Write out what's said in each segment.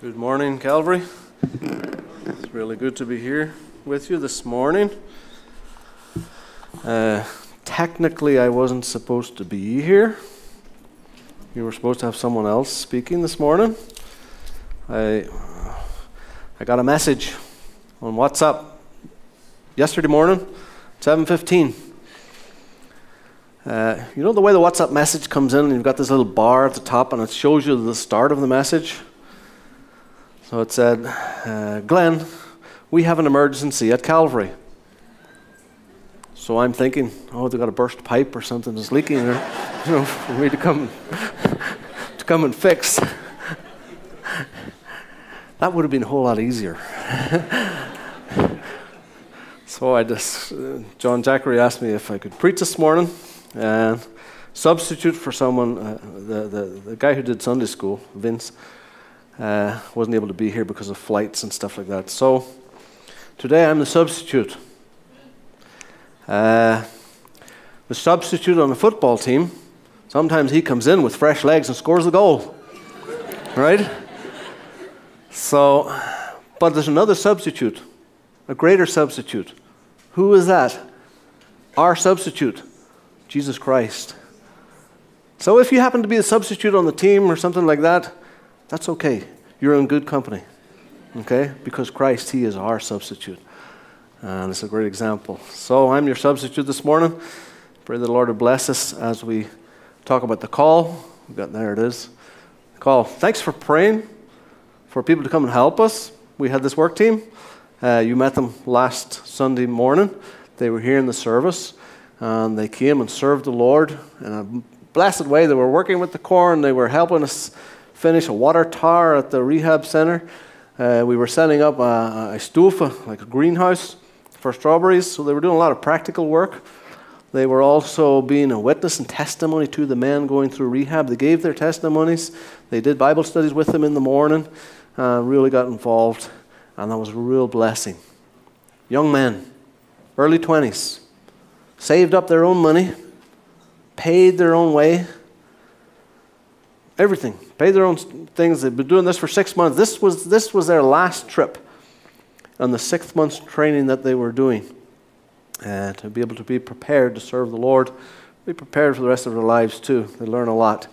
Good morning, Calvary. It's really good to be here with you this morning. Uh, technically, I wasn't supposed to be here. You were supposed to have someone else speaking this morning. I, I got a message on WhatsApp yesterday morning, 7:15. Uh, you know the way the WhatsApp message comes in, and you've got this little bar at the top, and it shows you the start of the message. So it said, uh, Glenn, we have an emergency at Calvary. So I'm thinking, oh, they've got a burst pipe or something that's leaking, or, you know, for me to come, to come and fix. that would have been a whole lot easier. so I just, uh, John Jackery asked me if I could preach this morning and substitute for someone, uh, the, the, the guy who did Sunday school, Vince uh, wasn't able to be here because of flights and stuff like that. So today I'm the substitute. Uh, the substitute on the football team, sometimes he comes in with fresh legs and scores the goal. right? So, but there's another substitute, a greater substitute. Who is that? Our substitute, Jesus Christ. So if you happen to be a substitute on the team or something like that, that's okay. You're in good company. Okay? Because Christ, He is our substitute. And it's a great example. So I'm your substitute this morning. Pray the Lord will bless us as we talk about the call. We've got there it is. call. Thanks for praying for people to come and help us. We had this work team. Uh, you met them last Sunday morning. They were here in the service, and they came and served the Lord in a blessed way. They were working with the corn. They were helping us finish a water tower at the rehab center. Uh, we were setting up a, a stufa, like a greenhouse for strawberries, so they were doing a lot of practical work. They were also being a witness and testimony to the men going through rehab. They gave their testimonies. They did Bible studies with them in the morning, uh, really got involved, and that was a real blessing. Young men, early 20s, saved up their own money, paid their own way, everything pay their own things. They've been doing this for six months. This was, this was their last trip on the sixth month's training that they were doing. Uh, to be able to be prepared to serve the Lord, be prepared for the rest of their lives too. They learn a lot.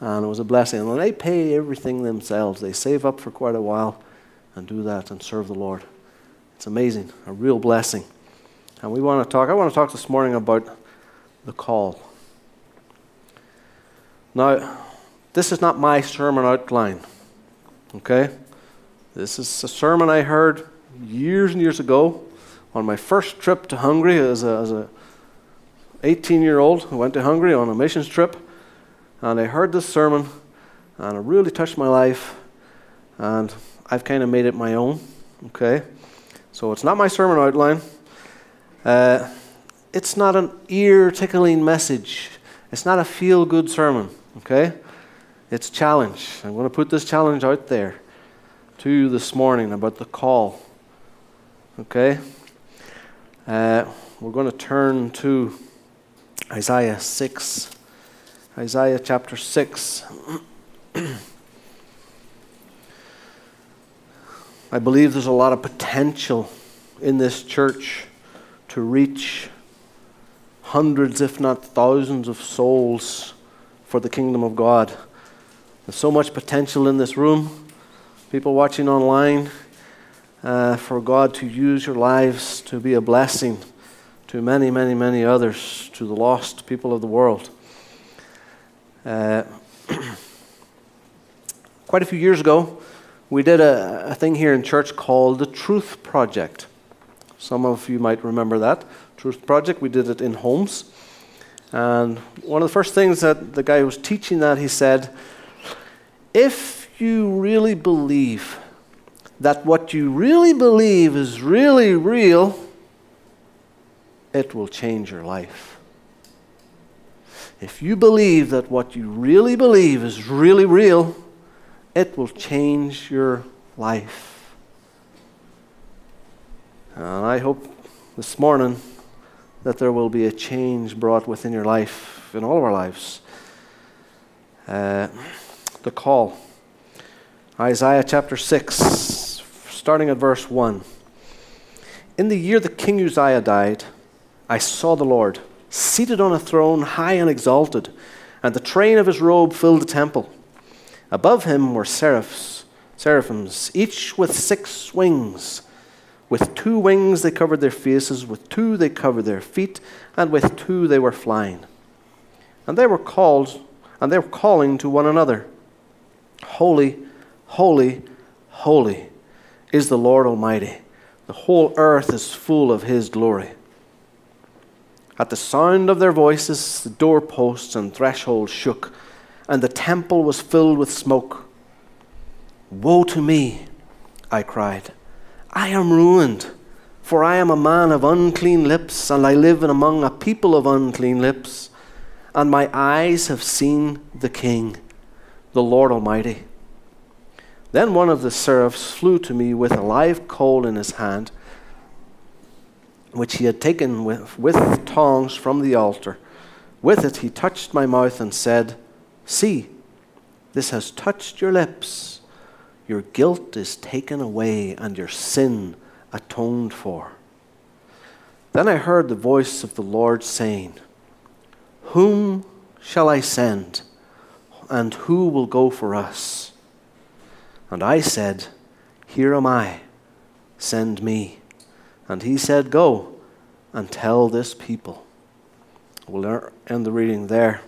And it was a blessing. And they pay everything themselves. They save up for quite a while and do that and serve the Lord. It's amazing, a real blessing. And we want to talk, I want to talk this morning about the call. Now, this is not my sermon outline. Okay? This is a sermon I heard years and years ago on my first trip to Hungary as a, as a 18 year old who went to Hungary on a missions trip. And I heard this sermon and it really touched my life. And I've kind of made it my own. Okay? So it's not my sermon outline. Uh, it's not an ear tickling message. It's not a feel good sermon. Okay? It's challenge. I'm going to put this challenge out there to you this morning about the call. Okay? Uh, we're going to turn to Isaiah 6. Isaiah chapter 6. I believe there's a lot of potential in this church to reach hundreds, if not thousands, of souls for the kingdom of God. There's so much potential in this room. People watching online, uh, for God to use your lives to be a blessing to many, many, many others, to the lost people of the world. Uh, quite a few years ago, we did a, a, thing here in church called the Truth Project. Some of you might remember that. Truth Project, we did it in homes. And one of the first things that the guy who was teaching that, he said, if you really believe that what you really believe is really real, it will change your life. If you believe that what you really believe is really real, it will change your life. And I hope this morning that there will be a change brought within your life, in all of our lives. Uh, the call. Isaiah chapter 6, starting at verse 1. In the year that King Uzziah died, I saw the Lord seated on a throne, high and exalted, and the train of his robe filled the temple. Above him were seraphs, seraphims, each with six wings. With two wings they covered their faces, with two they covered their feet, and with two they were flying. And they were called, and they were calling to one another, Holy, Holy, holy is the Lord Almighty. The whole earth is full of his glory. At the sound of their voices, the doorposts and thresholds shook, and the temple was filled with smoke. Woe to me, I cried. I am ruined, for I am a man of unclean lips, and I live among a people of unclean lips, and my eyes have seen the King, the Lord Almighty. Then one of the seraphs flew to me with a live coal in his hand, which he had taken with, with tongs from the altar. With it he touched my mouth and said, See, this has touched your lips. Your guilt is taken away and your sin atoned for. Then I heard the voice of the Lord saying, Whom shall I send? And who will go for us? And I said, Here am I, send me. And he said, Go and tell this people. We'll end the reading there.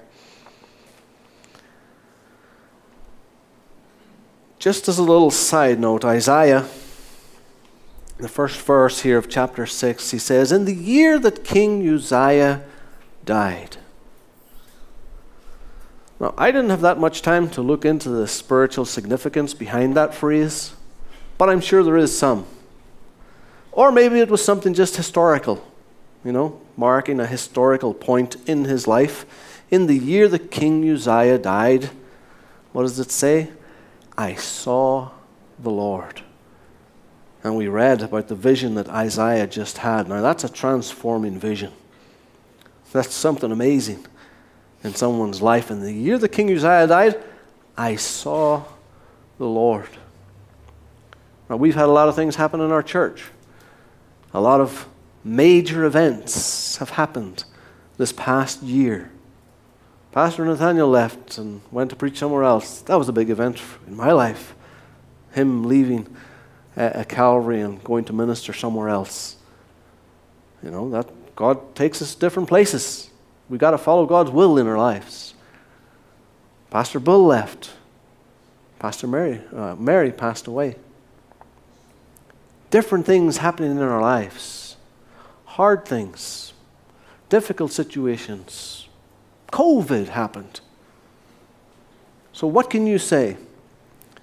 Just as a little side note, Isaiah, the first verse here of chapter 6, he says, In the year that King Uzziah died. Now, I didn't have that much time to look into the spiritual significance behind that phrase, but I'm sure there is some. Or maybe it was something just historical, you know, marking a historical point in his life. In the year that King Uzziah died, what does it say? I saw the Lord. And we read about the vision that Isaiah just had. Now, that's a transforming vision. That's something amazing in someone's life. In the year the King Uzziah died, I saw the Lord. Now, we've had a lot of things happen in our church. A lot of major events have happened this past year. Pastor Nathaniel left and went to preach somewhere else. That was a big event in my life. Him leaving a Calvary and going to minister somewhere else. You know, that God takes us different places. We've got to follow God's will in our lives. Pastor Bull left. Pastor Mary, uh, Mary passed away. Different things happening in our lives. Hard things. Difficult situations. COVID happened. So, what can you say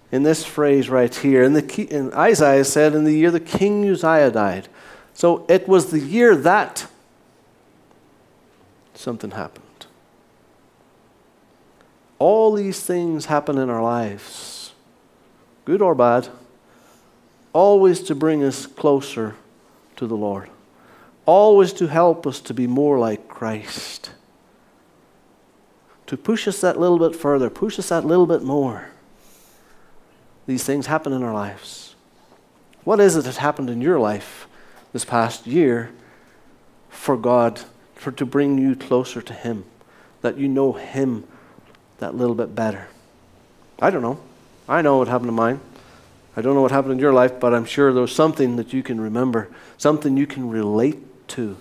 in this phrase right here? In, the, key, in Isaiah said, in the year the king Uzziah died. So, it was the year that something happened. All these things happen in our lives, good or bad, always to bring us closer to the Lord, always to help us to be more like Christ, to push us that little bit further, push us that little bit more. These things happen in our lives. What is it that happened in your life this past year for God for to bring you closer to Him, that you know Him that little bit better. I don't know. I know what happened to mine. I don't know what happened in your life, but I'm sure there's something that you can remember, something you can relate to.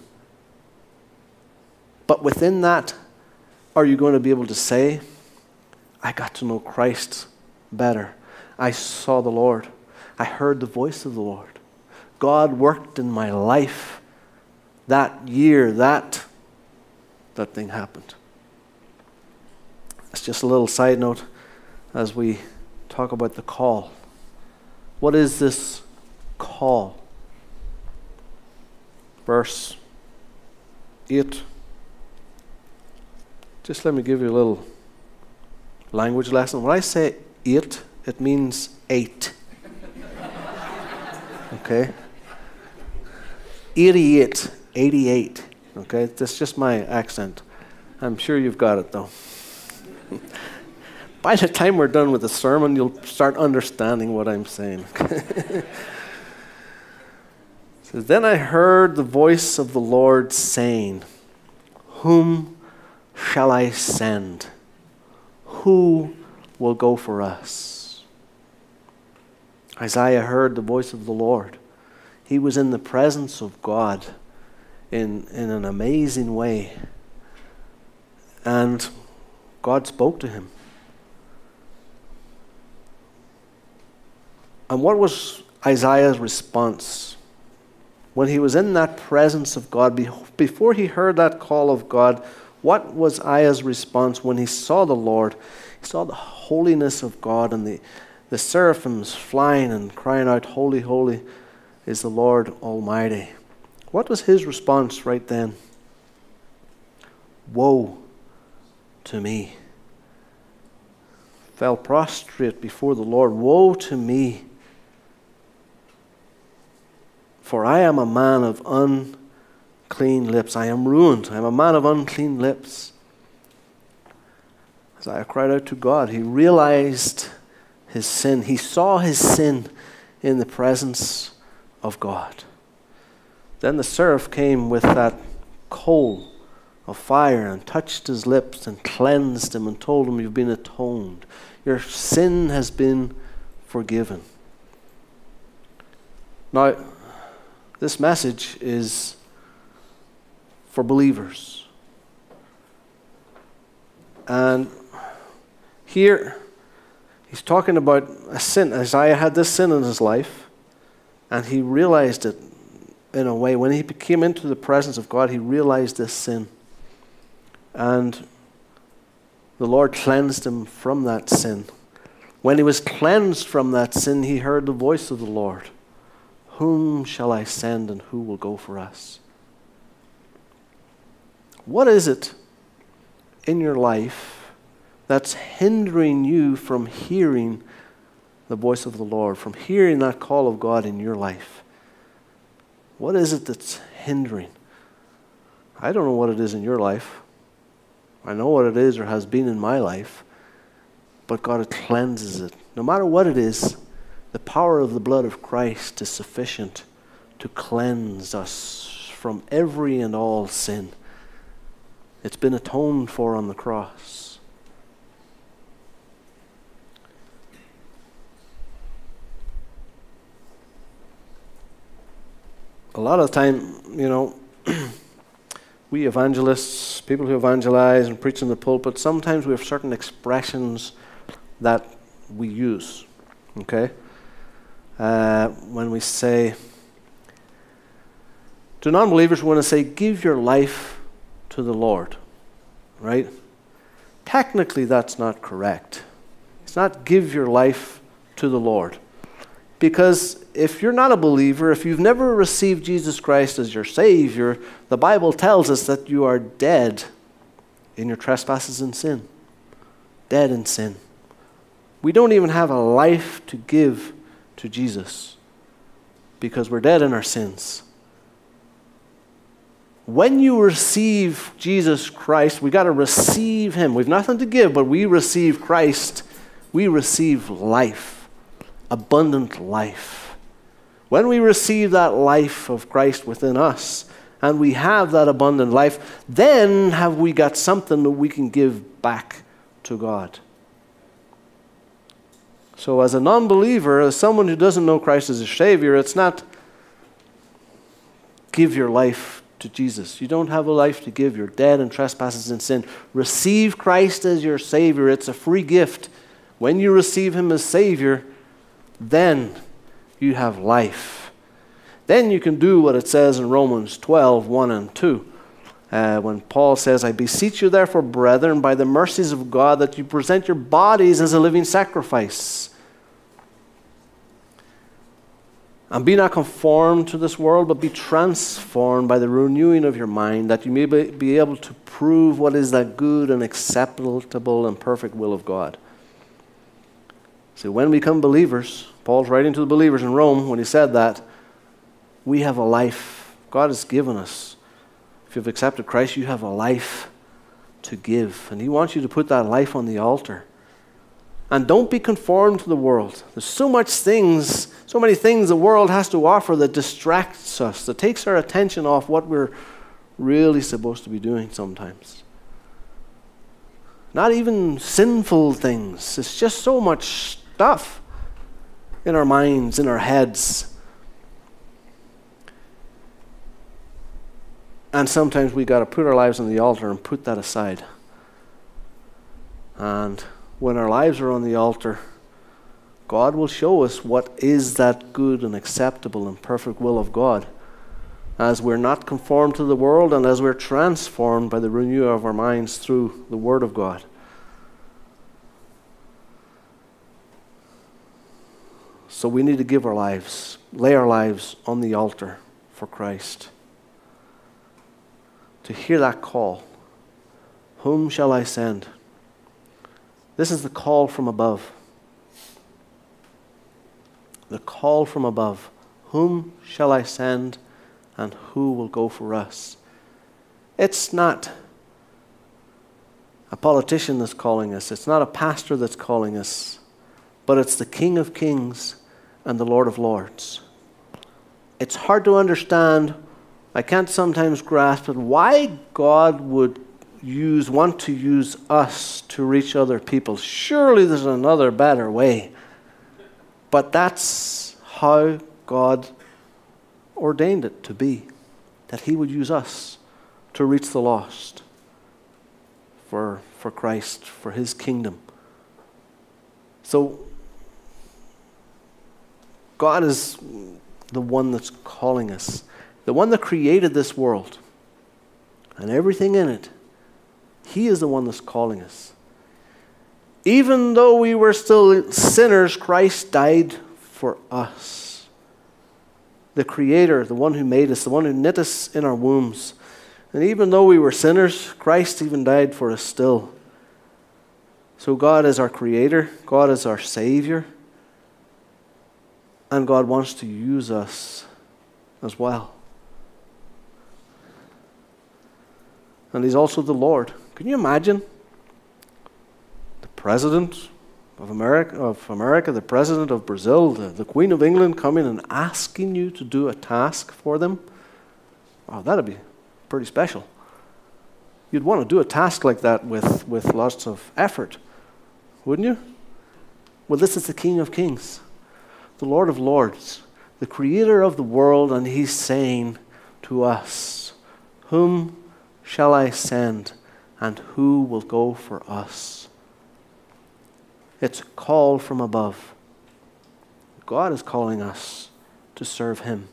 But within that, are you going to be able to say, I got to know Christ better? I saw the Lord. I heard the voice of the Lord. God worked in my life that year, that that thing happened. It's just a little side note as we talk about the call. What is this call? Verse 8. Just let me give you a little language lesson. When I say eight, it means eight. okay? 88, 88. Okay, that's just my accent. I'm sure you've got it though. By the time we're done with the sermon, you'll start understanding what I'm saying. Then I heard the voice of the Lord saying, Whom shall I send? Who will go for us? Isaiah heard the voice of the Lord. He was in the presence of God in, in an amazing way. And God spoke to him. And what was Isaiah's response? When he was in that presence of God, before he heard that call of God, what was Isaiah's response when he saw the Lord? He saw the holiness of God and the, the seraphims flying and crying out, Holy, holy is the Lord Almighty. What was his response right then? Woe to me. Fell prostrate before the Lord. Woe to me. For I am a man of unclean lips. I am ruined. I am a man of unclean lips. As I cried out to God. He realized his sin. He saw his sin in the presence of God. Then the seraph came with that coal of fire and touched his lips and cleansed him and told him, You've been atoned. Your sin has been forgiven. Now, this message is for believers. And here, he's talking about a sin. Isaiah had this sin in his life, and he realized it in a way. When he came into the presence of God, he realized this sin. And the Lord cleansed him from that sin. When he was cleansed from that sin, he heard the voice of the Lord Whom shall I send and who will go for us? What is it in your life that's hindering you from hearing the voice of the Lord, from hearing that call of God in your life? What is it that's hindering? I don't know what it is in your life. I know what it is or has been in my life, but God cleanses it. No matter what it is, the power of the blood of Christ is sufficient to cleanse us from every and all sin. It's been atoned for on the cross. A lot of the time, you know, we evangelists, people who evangelize and preach in the pulpit, sometimes we have certain expressions that we use. Okay? Uh, when we say, to non believers, we want to say, give your life to the Lord. Right? Technically, that's not correct. It's not give your life to the Lord. Because if you're not a believer, if you've never received Jesus Christ as your Savior, the Bible tells us that you are dead in your trespasses and sin. Dead in sin. We don't even have a life to give to Jesus because we're dead in our sins. When you receive Jesus Christ, we got to receive Him. We've nothing to give, but we receive Christ. We receive life abundant life. When we receive that life of Christ within us, and we have that abundant life, then have we got something that we can give back to God. So, as a non believer, as someone who doesn't know Christ as a Savior, it's not give your life to Jesus. You don't have a life to give. You're dead in trespasses and sin. Receive Christ as your Savior. It's a free gift. When you receive Him as Savior, then you have life. Then you can do what it says in Romans 12 1 and 2. Uh, when Paul says, I beseech you, therefore, brethren, by the mercies of God, that you present your bodies as a living sacrifice. And be not conformed to this world, but be transformed by the renewing of your mind, that you may be able to prove what is that good and acceptable and perfect will of God. See, when we become believers, Paul's writing to the believers in Rome when he said that, we have a life God has given us. If you've accepted Christ, you have a life to give. And he wants you to put that life on the altar. And don't be conformed to the world. There's so much things, so many things the world has to offer that distracts us, that takes our attention off what we're really supposed to be doing sometimes. Not even sinful things. It's just so much stuff in our minds, in our heads. And sometimes we got to put our lives on the altar and put that aside. And when our lives are on the altar, God will show us what is that good and acceptable and perfect will of God as we're not conformed to the world and as we're transformed by the renewal of our minds through the Word of God. So we need to give our lives, lay our lives on the altar for Christ. To hear that call Whom shall I send? This is the call from above. The call from above. Whom shall I send and who will go for us? It's not a politician that's calling us, it's not a pastor that's calling us, but it's the King of Kings and the Lord of Lords. It's hard to understand. I can't sometimes grasp it why God would use want to use us to reach other people. Surely there's another better way. But that's how God ordained it to be that he would use us to reach the lost for for Christ, for his kingdom. So God is the one that's calling us, the one that created this world and everything in it. He is the one that's calling us. Even though we were still sinners, Christ died for us. The Creator, the one who made us, the one who knit us in our wombs. And even though we were sinners, Christ even died for us still. So God is our Creator, God is our Savior, and God wants to use us as well. And He's also the Lord. Can you imagine the president of America, of America the president of Brazil, the, the Queen of England coming and asking you to do a task for them? Wow, that'd be pretty special. You'd want to do a task like that with, with lots of effort, wouldn't you? Well, this is the King of Kings, the Lord of Lords, the creator of the world, and he's saying to us, Whom shall I send? and who will go for us? It's a call from above. God is calling us to serve Him.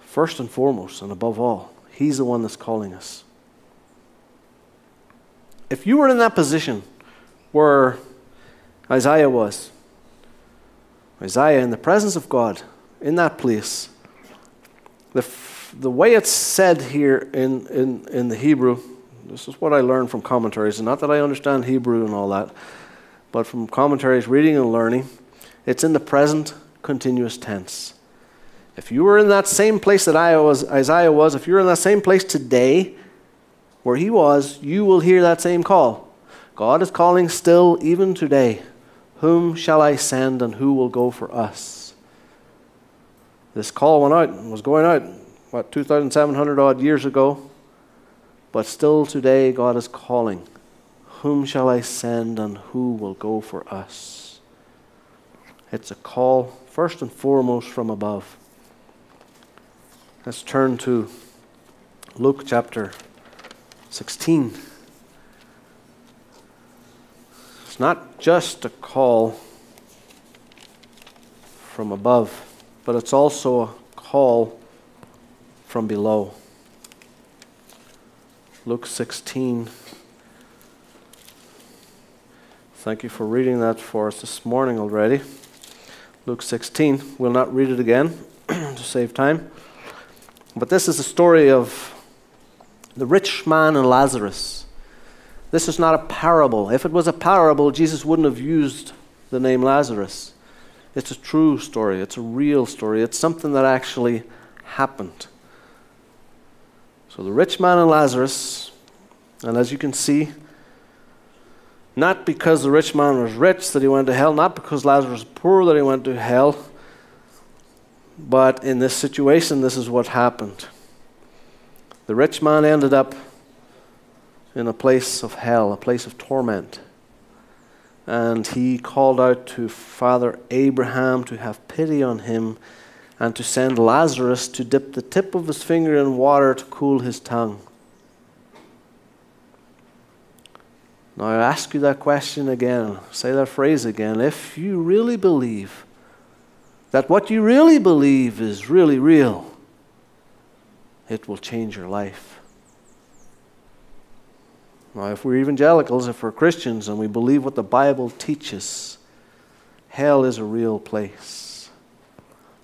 First and foremost, and above all, He's the one that's calling us. If you were in that position where Isaiah was, Isaiah in the presence of God, in that place, the the way it's said here in, in, in the Hebrew, this is what I learned from commentaries, and not that I understand Hebrew and all that, but from commentaries, reading and learning, it's in the present continuous tense. If you were in that same place that Isaiah was, if you're in that same place today where he was, you will hear that same call. God is calling still, even today. Whom shall I send and who will go for us? This call went out, and was going out what, 2,700 odd years ago. But still today, God is calling. Whom shall I send and who will go for us? It's a call, first and foremost, from above. Let's turn to Luke chapter 16. It's not just a call from above, but it's also a call from below. Luke 16. Thank you for reading that for us this morning already. Luke 16. We'll not read it again to save time. But this is the story of the rich man and Lazarus. This is not a parable. If it was a parable, Jesus wouldn't have used the name Lazarus. It's a true story, it's a real story, it's something that actually happened. So the rich man and Lazarus, and as you can see, Not because the rich man was rich that he went to hell, not because Lazarus was poor that he went to hell, but in this situation, this is what happened. The rich man ended up in a place of hell, a place of torment. And he called out to Father Abraham to have pity on him and to send Lazarus to dip the tip of his finger in water to cool his tongue. Now, I ask you that question again, say that phrase again. If you really believe that what you really believe is really real, it will change your life. Now, if we're evangelicals, if we're Christians, and we believe what the Bible teaches, hell is a real place.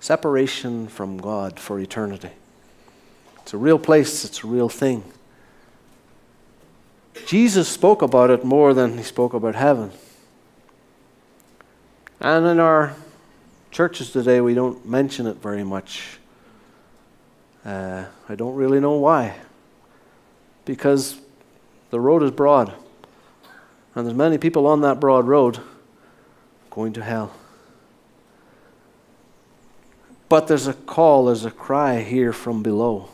Separation from God for eternity. It's a real place, it's a real thing. Jesus spoke about it more than he spoke about heaven. And in our churches today, we don't mention it very much. Uh, I don't really know why. Because the road is broad, and there's many people on that broad road going to hell. But there's a call, there's a cry here from below.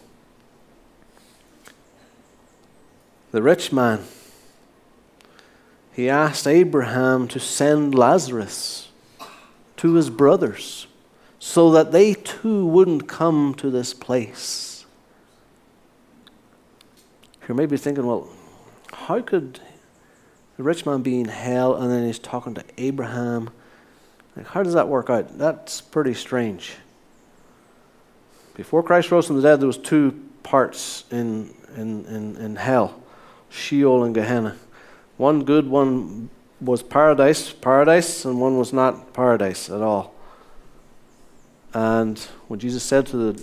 the rich man, he asked Abraham to send Lazarus to his brothers so that they too wouldn't come to this place. You may be thinking, well, how could the rich man be in hell and then he's talking to Abraham? Like, how does that work out? That's pretty strange. Before Christ rose from the dead, there was two parts in, in, in, in hell. Sheol and Gehenna. One good, one was paradise, paradise, and one was not paradise at all. And when Jesus said to the,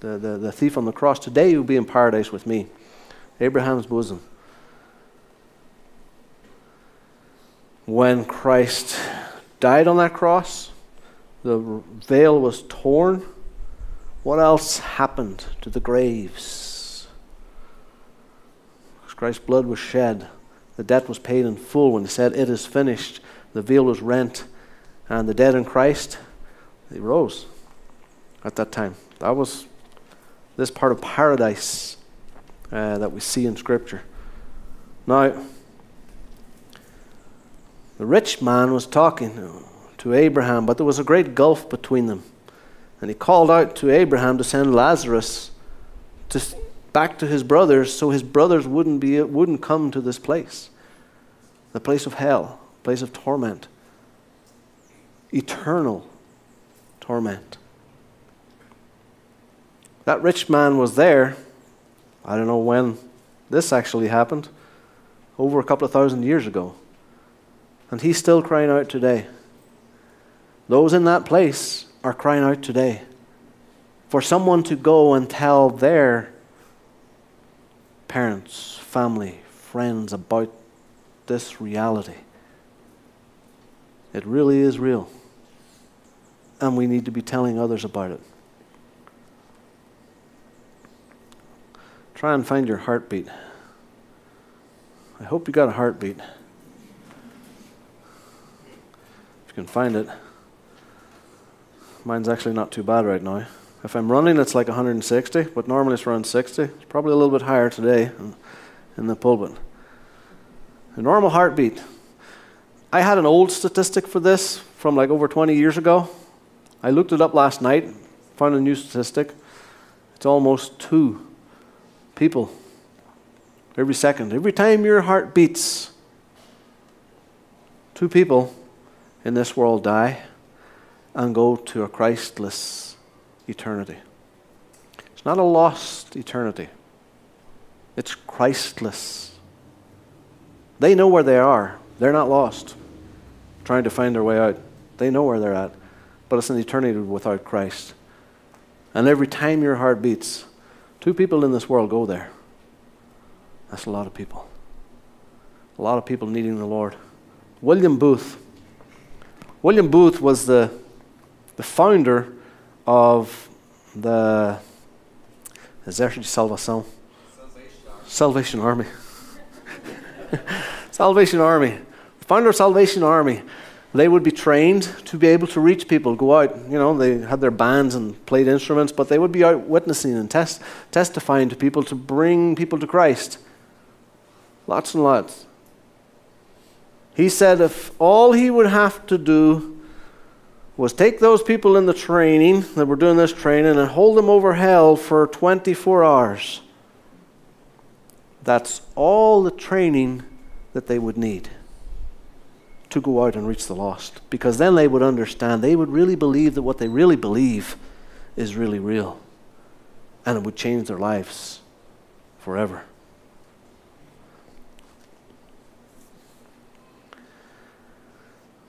the, the, the thief on the cross, Today you'll be in paradise with me, Abraham's bosom. When Christ died on that cross, the veil was torn. What else happened to the graves? Christ's blood was shed. The debt was paid in full when he said, It is finished. The veil was rent. And the dead in Christ, they rose at that time. That was this part of paradise uh, that we see in Scripture. Now, the rich man was talking to Abraham, but there was a great gulf between them. And he called out to Abraham to send Lazarus to back to his brothers so his brothers wouldn't, be, wouldn't come to this place the place of hell, place of torment, eternal torment. That rich man was there. I don't know when this actually happened, over a couple of thousand years ago. And he's still crying out today. Those in that place are crying out today for someone to go and tell their parents, family, friends about this reality. It really is real. And we need to be telling others about it. Try and find your heartbeat. I hope you got a heartbeat. If you can find it. Mine's actually not too bad right now. If I'm running, it's like 160, but normally it's around 60. It's probably a little bit higher today in, the pulpit. A normal heartbeat. I had an old statistic for this from like over 20 years ago. I looked it up last night, found a new statistic. It's almost two people every second. Every time your heart beats, two people in this world die and go to a Christless eternity. It's not a lost eternity, it's Christless. They know where they are, they're not lost, trying to find their way out. They know where they're at, but it's an eternity without Christ. And every time your heart beats, two people in this world go there. That's a lot of people. A lot of people needing the Lord. William Booth. William Booth was the, the founder of the Exército de Salvação, Salvation Army. Salvation Army. Founder of Salvation Army. They would be trained to be able to reach people, go out. You know, they had their bands and played instruments, but they would be out witnessing and test, testifying to people to bring people to Christ. Lots and lots. He said if all he would have to do was take those people in the training that were doing this training and hold them over hell for 24 hours. That's all the training that they would need to go out and reach the lost. Because then they would understand, they would really believe that what they really believe is really real. And it would change their lives forever.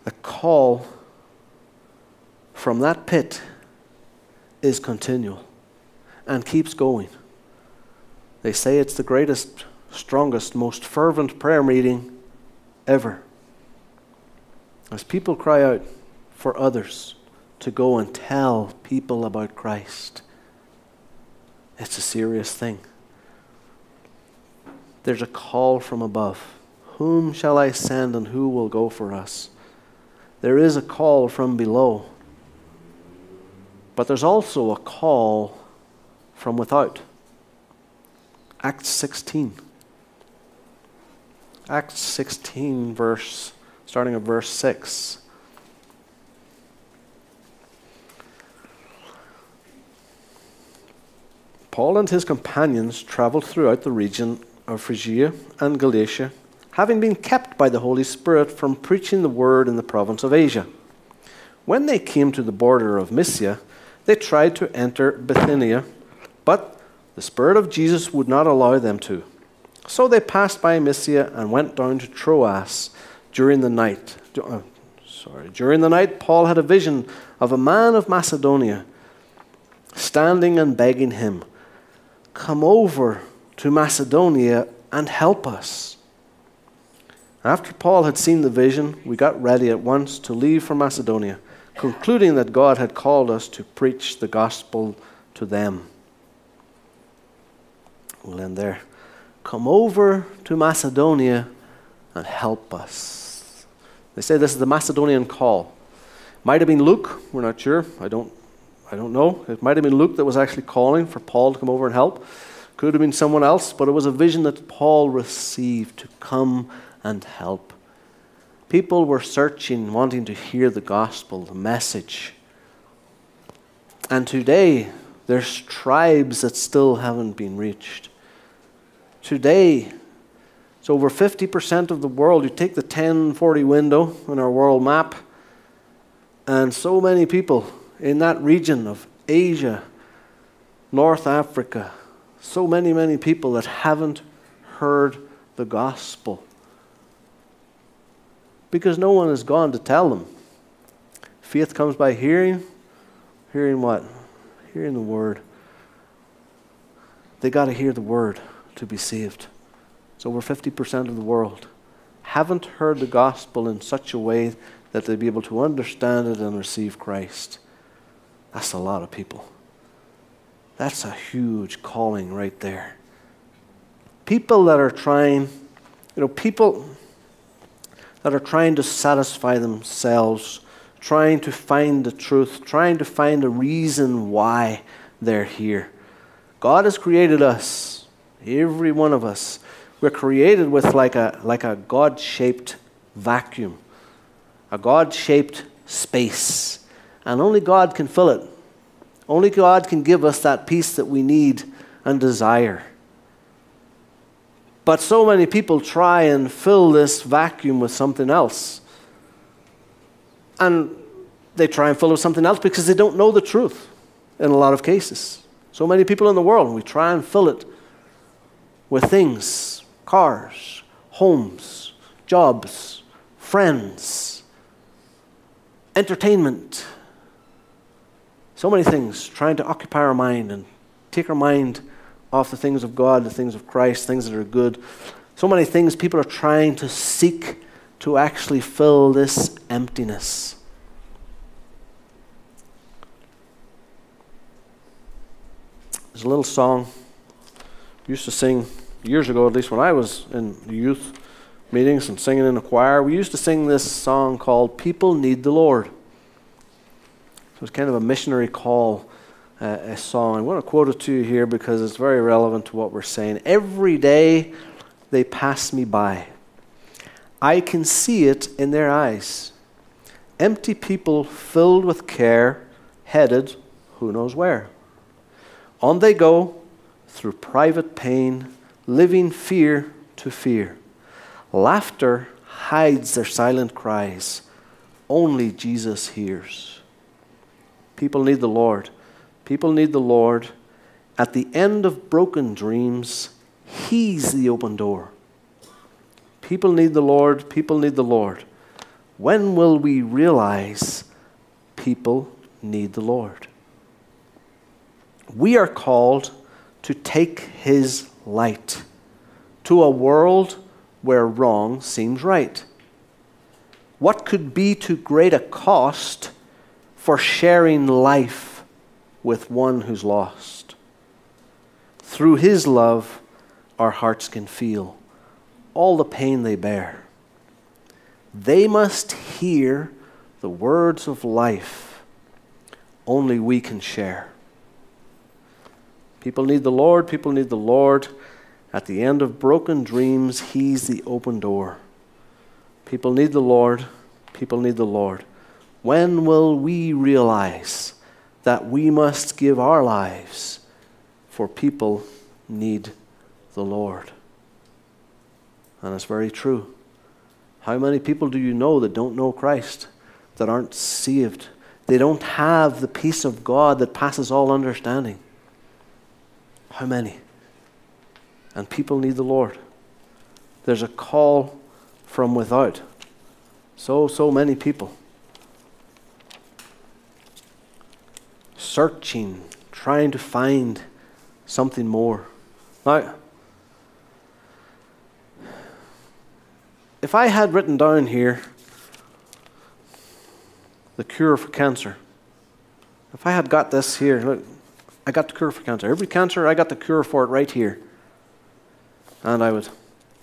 The call from that pit is continual and keeps going. They say it's the greatest, strongest, most fervent prayer meeting ever. As people cry out for others to go and tell people about Christ, it's a serious thing. There's a call from above. Whom shall I send and who will go for us? There is a call from below. But there's also a call from without. Acts 16. Acts 16, verse, starting at verse 6. Paul and his companions traveled throughout the region of Phrygia and Galatia, having been kept by the Holy Spirit from preaching the word in the province of Asia. When they came to the border of Mysia, they tried to enter Bithynia, but the Spirit of Jesus would not allow them to. So they passed by Mysia and went down to Troas during the night. Uh, sorry, during the night, Paul had a vision of a man of Macedonia standing and begging him, Come over to Macedonia and help us. After Paul had seen the vision, we got ready at once to leave for Macedonia concluding that God had called us to preach the gospel to them. We'll end there. Come over to Macedonia and help us. They say this is the Macedonian call. Might have been Luke, we're not sure. I don't, I don't know. It might have been Luke that was actually calling for Paul to come over and help. Could have been someone else, but it was a vision that Paul received to come and help. People were searching, wanting to hear the gospel, the message. And today, there's tribes that still haven't been reached. Today, it's over 50% of the world. You take the 1040 window on our world map, and so many people in that region of Asia, North Africa, so many, many people that haven't heard the gospel because no one has gone to tell them. Faith comes by hearing. Hearing what? Hearing the word. They got to hear the word to be saved. It's over 50% of the world. Haven't heard the gospel in such a way that they'd be able to understand it and receive Christ. That's a lot of people. That's a huge calling right there. People that are trying, you know, people that are trying to satisfy themselves, trying to find the truth, trying to find a reason why they're here. God has created us, every one of us. We're created with like a, like a God shaped vacuum, a God shaped space. And only God can fill it. Only God can give us that peace that we need and desire. But so many people try and fill this vacuum with something else. And they try and fill it with something else because they don't know the truth in a lot of cases. So many people in the world, we try and fill it with things cars, homes, jobs, friends, entertainment. So many things trying to occupy our mind and take our mind off the things of God, the things of Christ, things that are good. So many things people are trying to seek to actually fill this emptiness. There's a little song we used to sing years ago, at least when I was in youth, meetings and singing in a choir, we used to sing this song called People Need the Lord. So it's kind of a missionary call, a song. I want to quote it to you here because it's very relevant to what we're saying. Every day they pass me by. I can see it in their eyes. Empty people filled with care, headed who knows where. On they go through private pain, living fear to fear. Laughter hides their silent cries. Only Jesus hears. People need the Lord. People need the Lord. At the end of broken dreams, He's the open door. People need the Lord. People need the Lord. When will we realize people need the Lord? We are called to take His light to a world where wrong seems right. What could be too great a cost for sharing life with one who's lost? Through His love, our hearts can feel all the pain they bear. They must hear the words of life only we can share. People need the Lord, people need the Lord. At the end of broken dreams, He's the open door. People need the Lord, people need the Lord. When will we realize that we must give our lives for people need the Lord? And it's very true. How many people do you know that don't know Christ, that aren't saved? They don't have the peace of God that passes all understanding. How many? And people need the Lord. There's a call from without. So, so many people. Searching, trying to find something more. Now, if I had written down here the cure for cancer, if I had got this here, look, I got the cure for cancer. Every cancer, I got the cure for it right here. And I would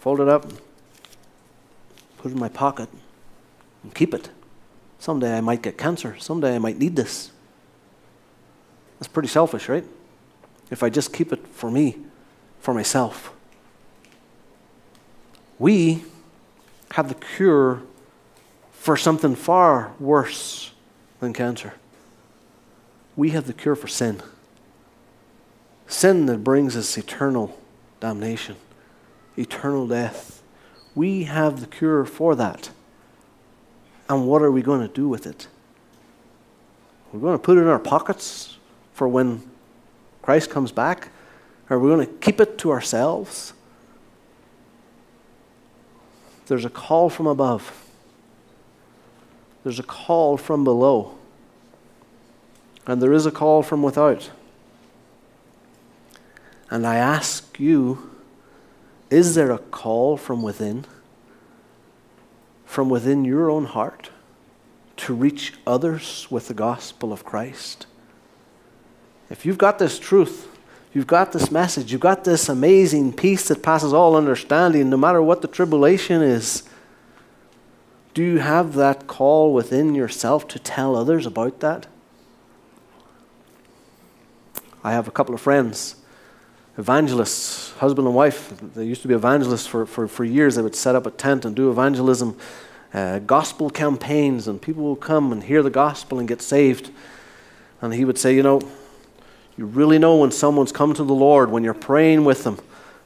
fold it up, put it in my pocket, and keep it. Someday I might get cancer. Someday I might need this. That's pretty selfish, right? If I just keep it for me, for myself. We have the cure for something far worse than cancer. We have the cure for sin. Sin that brings us eternal damnation, eternal death. We have the cure for that. And what are we going to do with it? We're going to put it in our pockets for when Christ comes back? Are we going to keep it to ourselves? There's a call from above, there's a call from below, and there is a call from without. And I ask you, is there a call from within? From within your own heart to reach others with the gospel of Christ? If you've got this truth, You've got this message. You've got this amazing peace that passes all understanding, no matter what the tribulation is. Do you have that call within yourself to tell others about that? I have a couple of friends, evangelists, husband and wife. They used to be evangelists for, for, for years. They would set up a tent and do evangelism, uh, gospel campaigns, and people will come and hear the gospel and get saved. And he would say, You know, you really know when someone's come to the Lord, when you're praying with them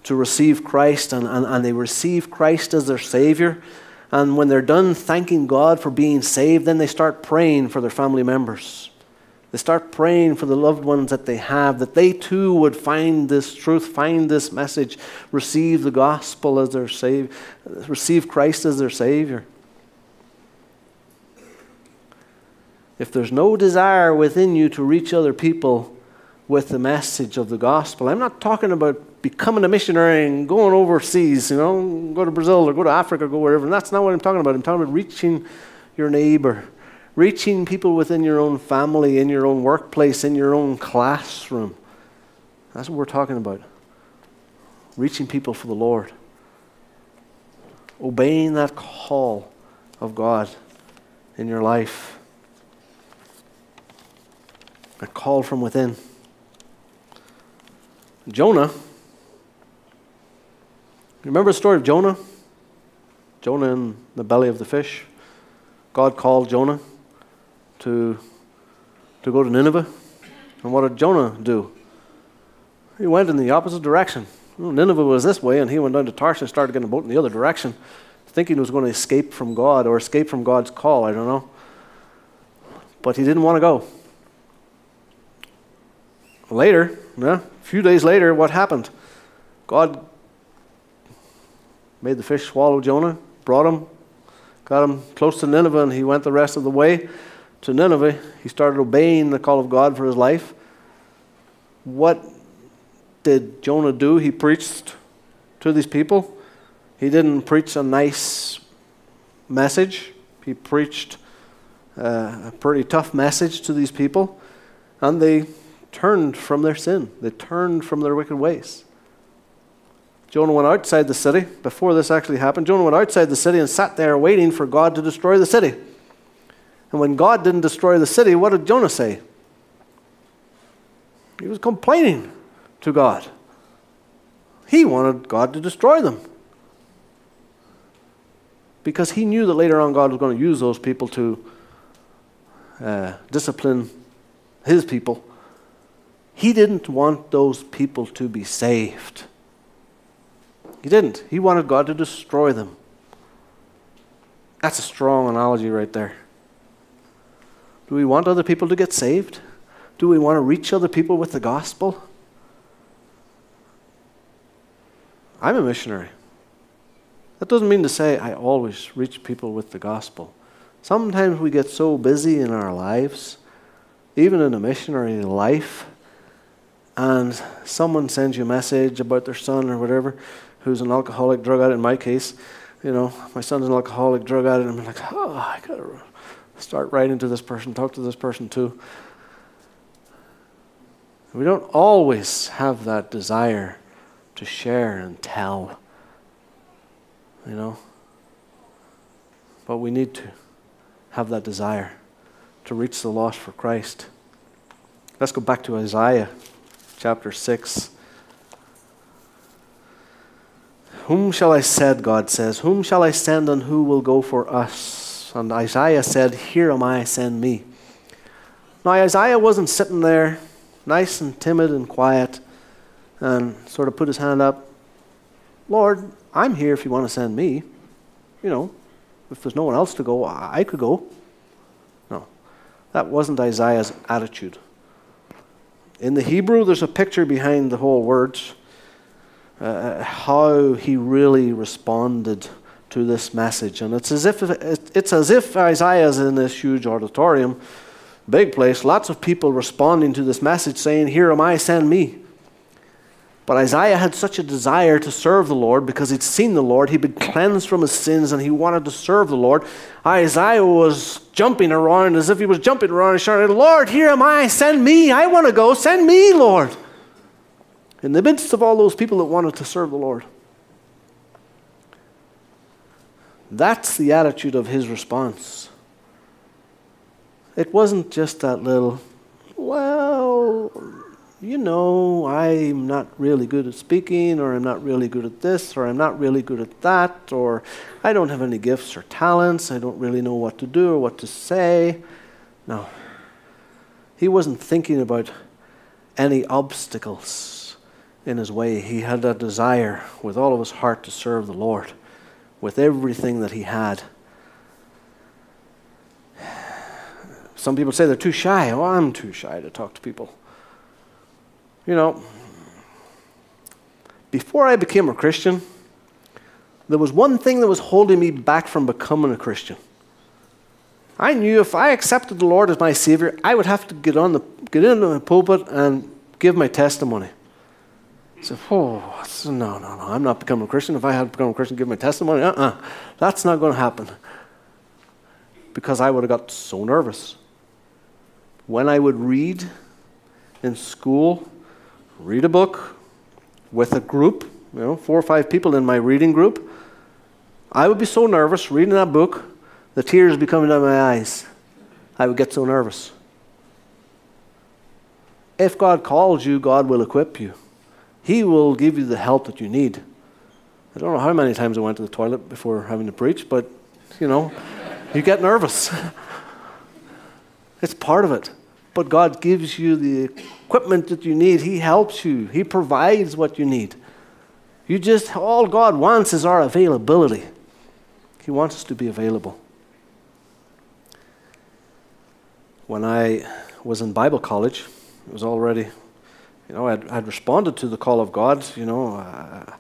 to receive Christ and, and, and they receive Christ as their Savior. And when they're done thanking God for being saved, then they start praying for their family members. They start praying for the loved ones that they have, that they too would find this truth, find this message, receive the gospel as their Savior, receive Christ as their Savior. If there's no desire within you to reach other people, with the message of the gospel. I'm not talking about becoming a missionary and going overseas, you know, go to Brazil or go to Africa or go wherever. And that's not what I'm talking about. I'm talking about reaching your neighbor, reaching people within your own family, in your own workplace, in your own classroom. That's what we're talking about. Reaching people for the Lord. obeying that call of God in your life. A call from within. Jonah. Remember the story of Jonah? Jonah in the belly of the fish. God called Jonah to, to go to Nineveh. And what did Jonah do? He went in the opposite direction. Well, Nineveh was this way, and he went down to Tarshish and started getting a boat in the other direction, thinking he was going to escape from God or escape from God's call. I don't know. But he didn't want to go. Later, yeah, a few days later, what happened? God made the fish swallow Jonah, brought him, got him close to Nineveh, and he went the rest of the way to Nineveh. He started obeying the call of God for his life. What did Jonah do? He preached to these people. He didn't preach a nice message, he preached uh, a pretty tough message to these people, and they turned from their sin. They turned from their wicked ways. Jonah went outside the city. Before this actually happened, Jonah went outside the city and sat there waiting for God to destroy the city. And when God didn't destroy the city, what did Jonah say? He was complaining to God. He wanted God to destroy them. Because he knew that later on God was going to use those people to uh, discipline his people. He didn't want those people to be saved. He didn't. He wanted God to destroy them. That's a strong analogy right there. Do we want other people to get saved? Do we want to reach other people with the gospel? I'm a missionary. That doesn't mean to say I always reach people with the gospel. Sometimes we get so busy in our lives, even in a missionary life, and someone sends you a message about their son or whatever who's an alcoholic, drug addict. In my case, you know, my son's an alcoholic, drug addict, and I'm like, oh, I gotta start writing to this person, talk to this person too. We don't always have that desire to share and tell, you know. But we need to have that desire to reach the lost for Christ. Let's go back to Isaiah chapter 6. Whom shall I send, God says? Whom shall I send and who will go for us? And Isaiah said, Here am I, send me. Now, Isaiah wasn't sitting there nice and timid and quiet and sort of put his hand up. Lord, I'm here if you want to send me. You know, if there's no one else to go, I could go. No, that wasn't Isaiah's attitude. In the Hebrew, there's a picture behind the whole words, uh, how he really responded to this message. And it's as if, it's as if Isaiah's in this huge auditorium, big place, lots of people responding to this message saying, Here am I, send me. But Isaiah had such a desire to serve the Lord because he'd seen the Lord. He'd been cleansed from his sins and he wanted to serve the Lord. Isaiah was jumping around as if he was jumping around and shouting, Lord, here am I, send me. I want to go, send me, Lord. In the midst of all those people that wanted to serve the Lord. That's the attitude of his response. It wasn't just that little, well, you know, I'm not really good at speaking, or I'm not really good at this, or I'm not really good at that, or I don't have any gifts or talents, I don't really know what to do or what to say. No. He wasn't thinking about any obstacles in his way. He had a desire with all of his heart to serve the Lord with everything that he had. Some people say they're too shy. Oh, I'm too shy to talk to people. You know, before I became a Christian, there was one thing that was holding me back from becoming a Christian. I knew if I accepted the Lord as my Savior, I would have to get on the get into the pulpit and give my testimony. So, oh, no, no, no, I'm not becoming a Christian. If I had become a Christian, give my testimony, uh-uh, that's not going to happen. Because I would have got so nervous. When I would read in school, read a book with a group, you know, four or five people in my reading group, I would be so nervous reading that book, the tears would be coming down my eyes. I would get so nervous. If God calls you, God will equip you. He will give you the help that you need. I don't know how many times I went to the toilet before having to preach, but you know, you get nervous. it's part of it. But God gives you the equipment that you need. He helps you, He provides what you need. You just, all God wants is our availability. He wants us to be available. When I was in Bible college, it was already, you know, I'd, I'd responded to the call of God. You know, uh,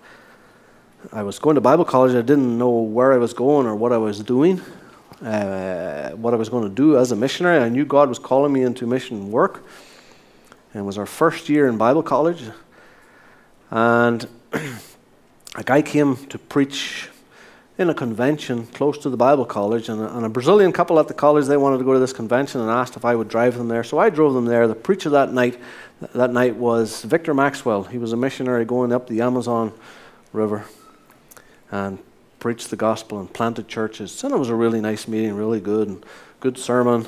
I was going to Bible college. I didn't know where I was going or what I was doing, uh, what I was going to do as a missionary. I knew God was calling me into mission work. And it was our first year in Bible college. And a guy came to preach in a convention close to the Bible college, and a, and a, Brazilian couple at the college they wanted to go to this convention and asked if I would drive them there. So I drove them there. The preacher that night, that night was Victor Maxwell. He was a missionary going up the Amazon River, and preached the gospel and planted churches. And it was a really nice meeting, really good and good sermon.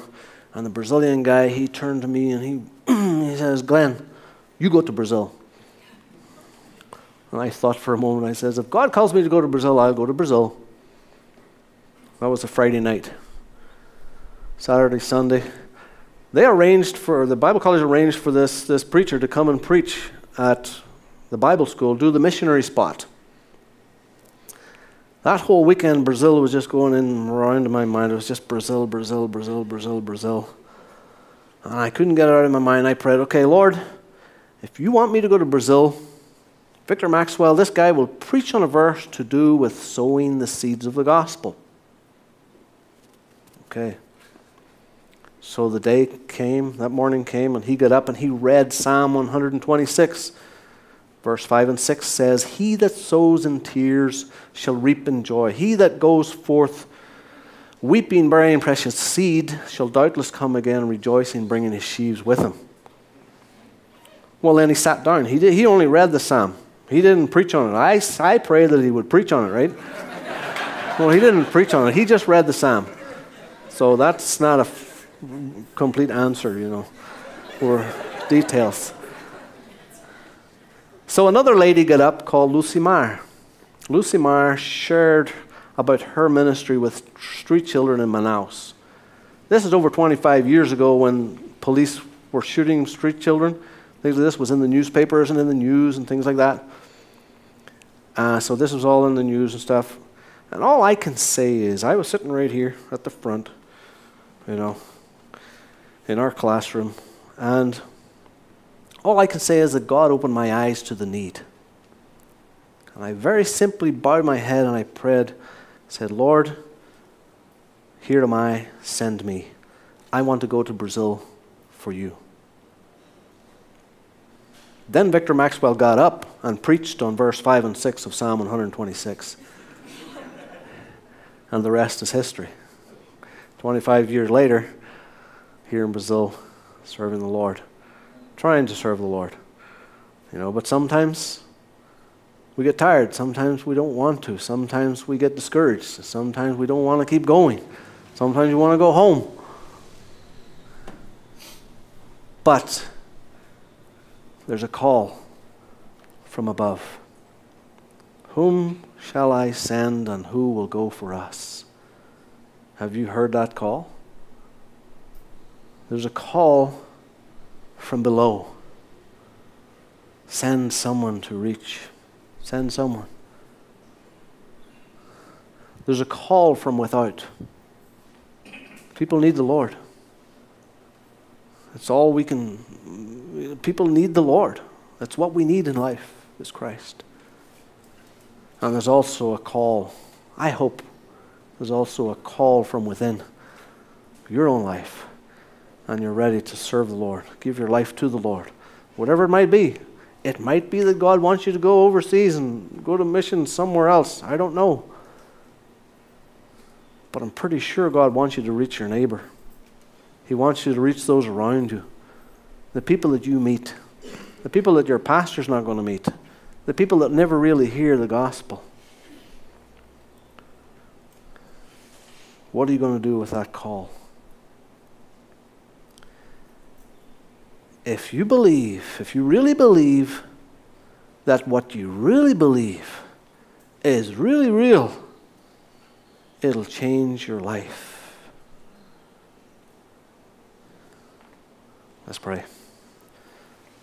And the Brazilian guy, he turned to me and he he says, "Glenn, you go to Brazil." And I thought for a moment, I says, if God calls me to go to Brazil, I'll go to Brazil. That was a Friday night. Saturday, Sunday. They arranged for, the Bible college arranged for this, this preacher to come and preach at the Bible school, do the missionary spot. That whole weekend, Brazil was just going in around my mind. It was just Brazil, Brazil, Brazil, Brazil, Brazil. And I couldn't get it out of my mind. I prayed, okay, Lord, if you want me to go to Brazil, Victor Maxwell, this guy will preach on a verse to do with sowing the seeds of the gospel. Okay. So the day came, that morning came, and he got up and he read Psalm 126. Verse 5 and 6 says, He that sows in tears shall reap in joy. He that goes forth weeping, bearing precious seed, shall doubtless come again rejoicing, bringing his sheaves with him. Well, then he sat down. He, did, he only read the psalm. He didn't preach on it. I, I pray that he would preach on it, right? well, he didn't preach on it. He just read the psalm. So that's not a f- complete answer, you know, or details. So another lady got up called Lucy Marr. Lucy Marr shared about her ministry with street children in Manaus. This is over 25 years ago when police were shooting street children. Things like this was in the newspapers and in the news and things like that. Uh, so this was all in the news and stuff. And all I can say is, I was sitting right here at the front, you know, in our classroom, and all I can say is that God opened my eyes to the need. And I very simply bowed my head and I prayed, said, Lord, here am I, send me. I want to go to Brazil for you. Then Victor Maxwell got up and preached on verse 5 and 6 of Psalm 126. and the rest is history. 25 years later, here in Brazil, serving the Lord, trying to serve the Lord. You know, but sometimes we get tired. Sometimes we don't want to. Sometimes we get discouraged. Sometimes we don't want to keep going. Sometimes you want to go home. But there's a call from above. Whom shall I send and who will go for us? Have you heard that call? There's a call from below. Send someone to reach. Send someone. There's a call from without. People need the Lord. It's all we can people need the Lord. That's what we need in life, is Christ. And there's also a call, I hope, there's also a call from within your own life. And you're ready to serve the Lord. Give your life to the Lord. Whatever it might be. It might be that God wants you to go overseas and go to mission somewhere else. I don't know. But I'm pretty sure God wants you to reach your neighbor. He wants you to reach those around you the people that you meet, the people that your pastor's not going to meet, the people that never really hear the gospel. What are you going to do with that call? If you believe, if you really believe that what you really believe is really real, it'll change your life. Let's pray.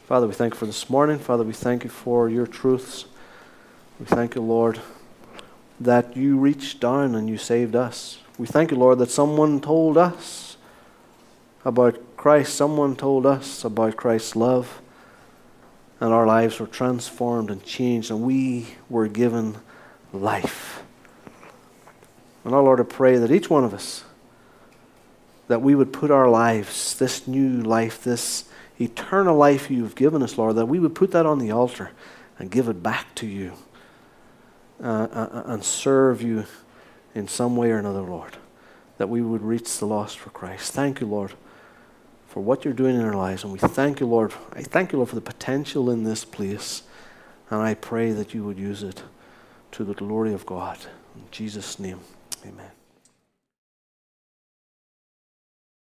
Father, we thank you for this morning. Father, we thank you for your truths. We thank you, Lord, that you reached down and you saved us. We thank you, Lord, that someone told us about Christ, someone told us about Christ's love, and our lives were transformed and changed, and we were given life. And our Lord, I pray that each one of us, that we would put our lives, this new life, this eternal life you've given us, Lord, that we would put that on the altar and give it back to you uh, uh, uh, and serve you in some way or another, Lord. That we would reach the lost for Christ. Thank you, Lord, for what you're doing in our lives. And we thank you, Lord. I thank you, Lord, for the potential in this place. And I pray that you would use it to the glory of God. In Jesus' name, amen.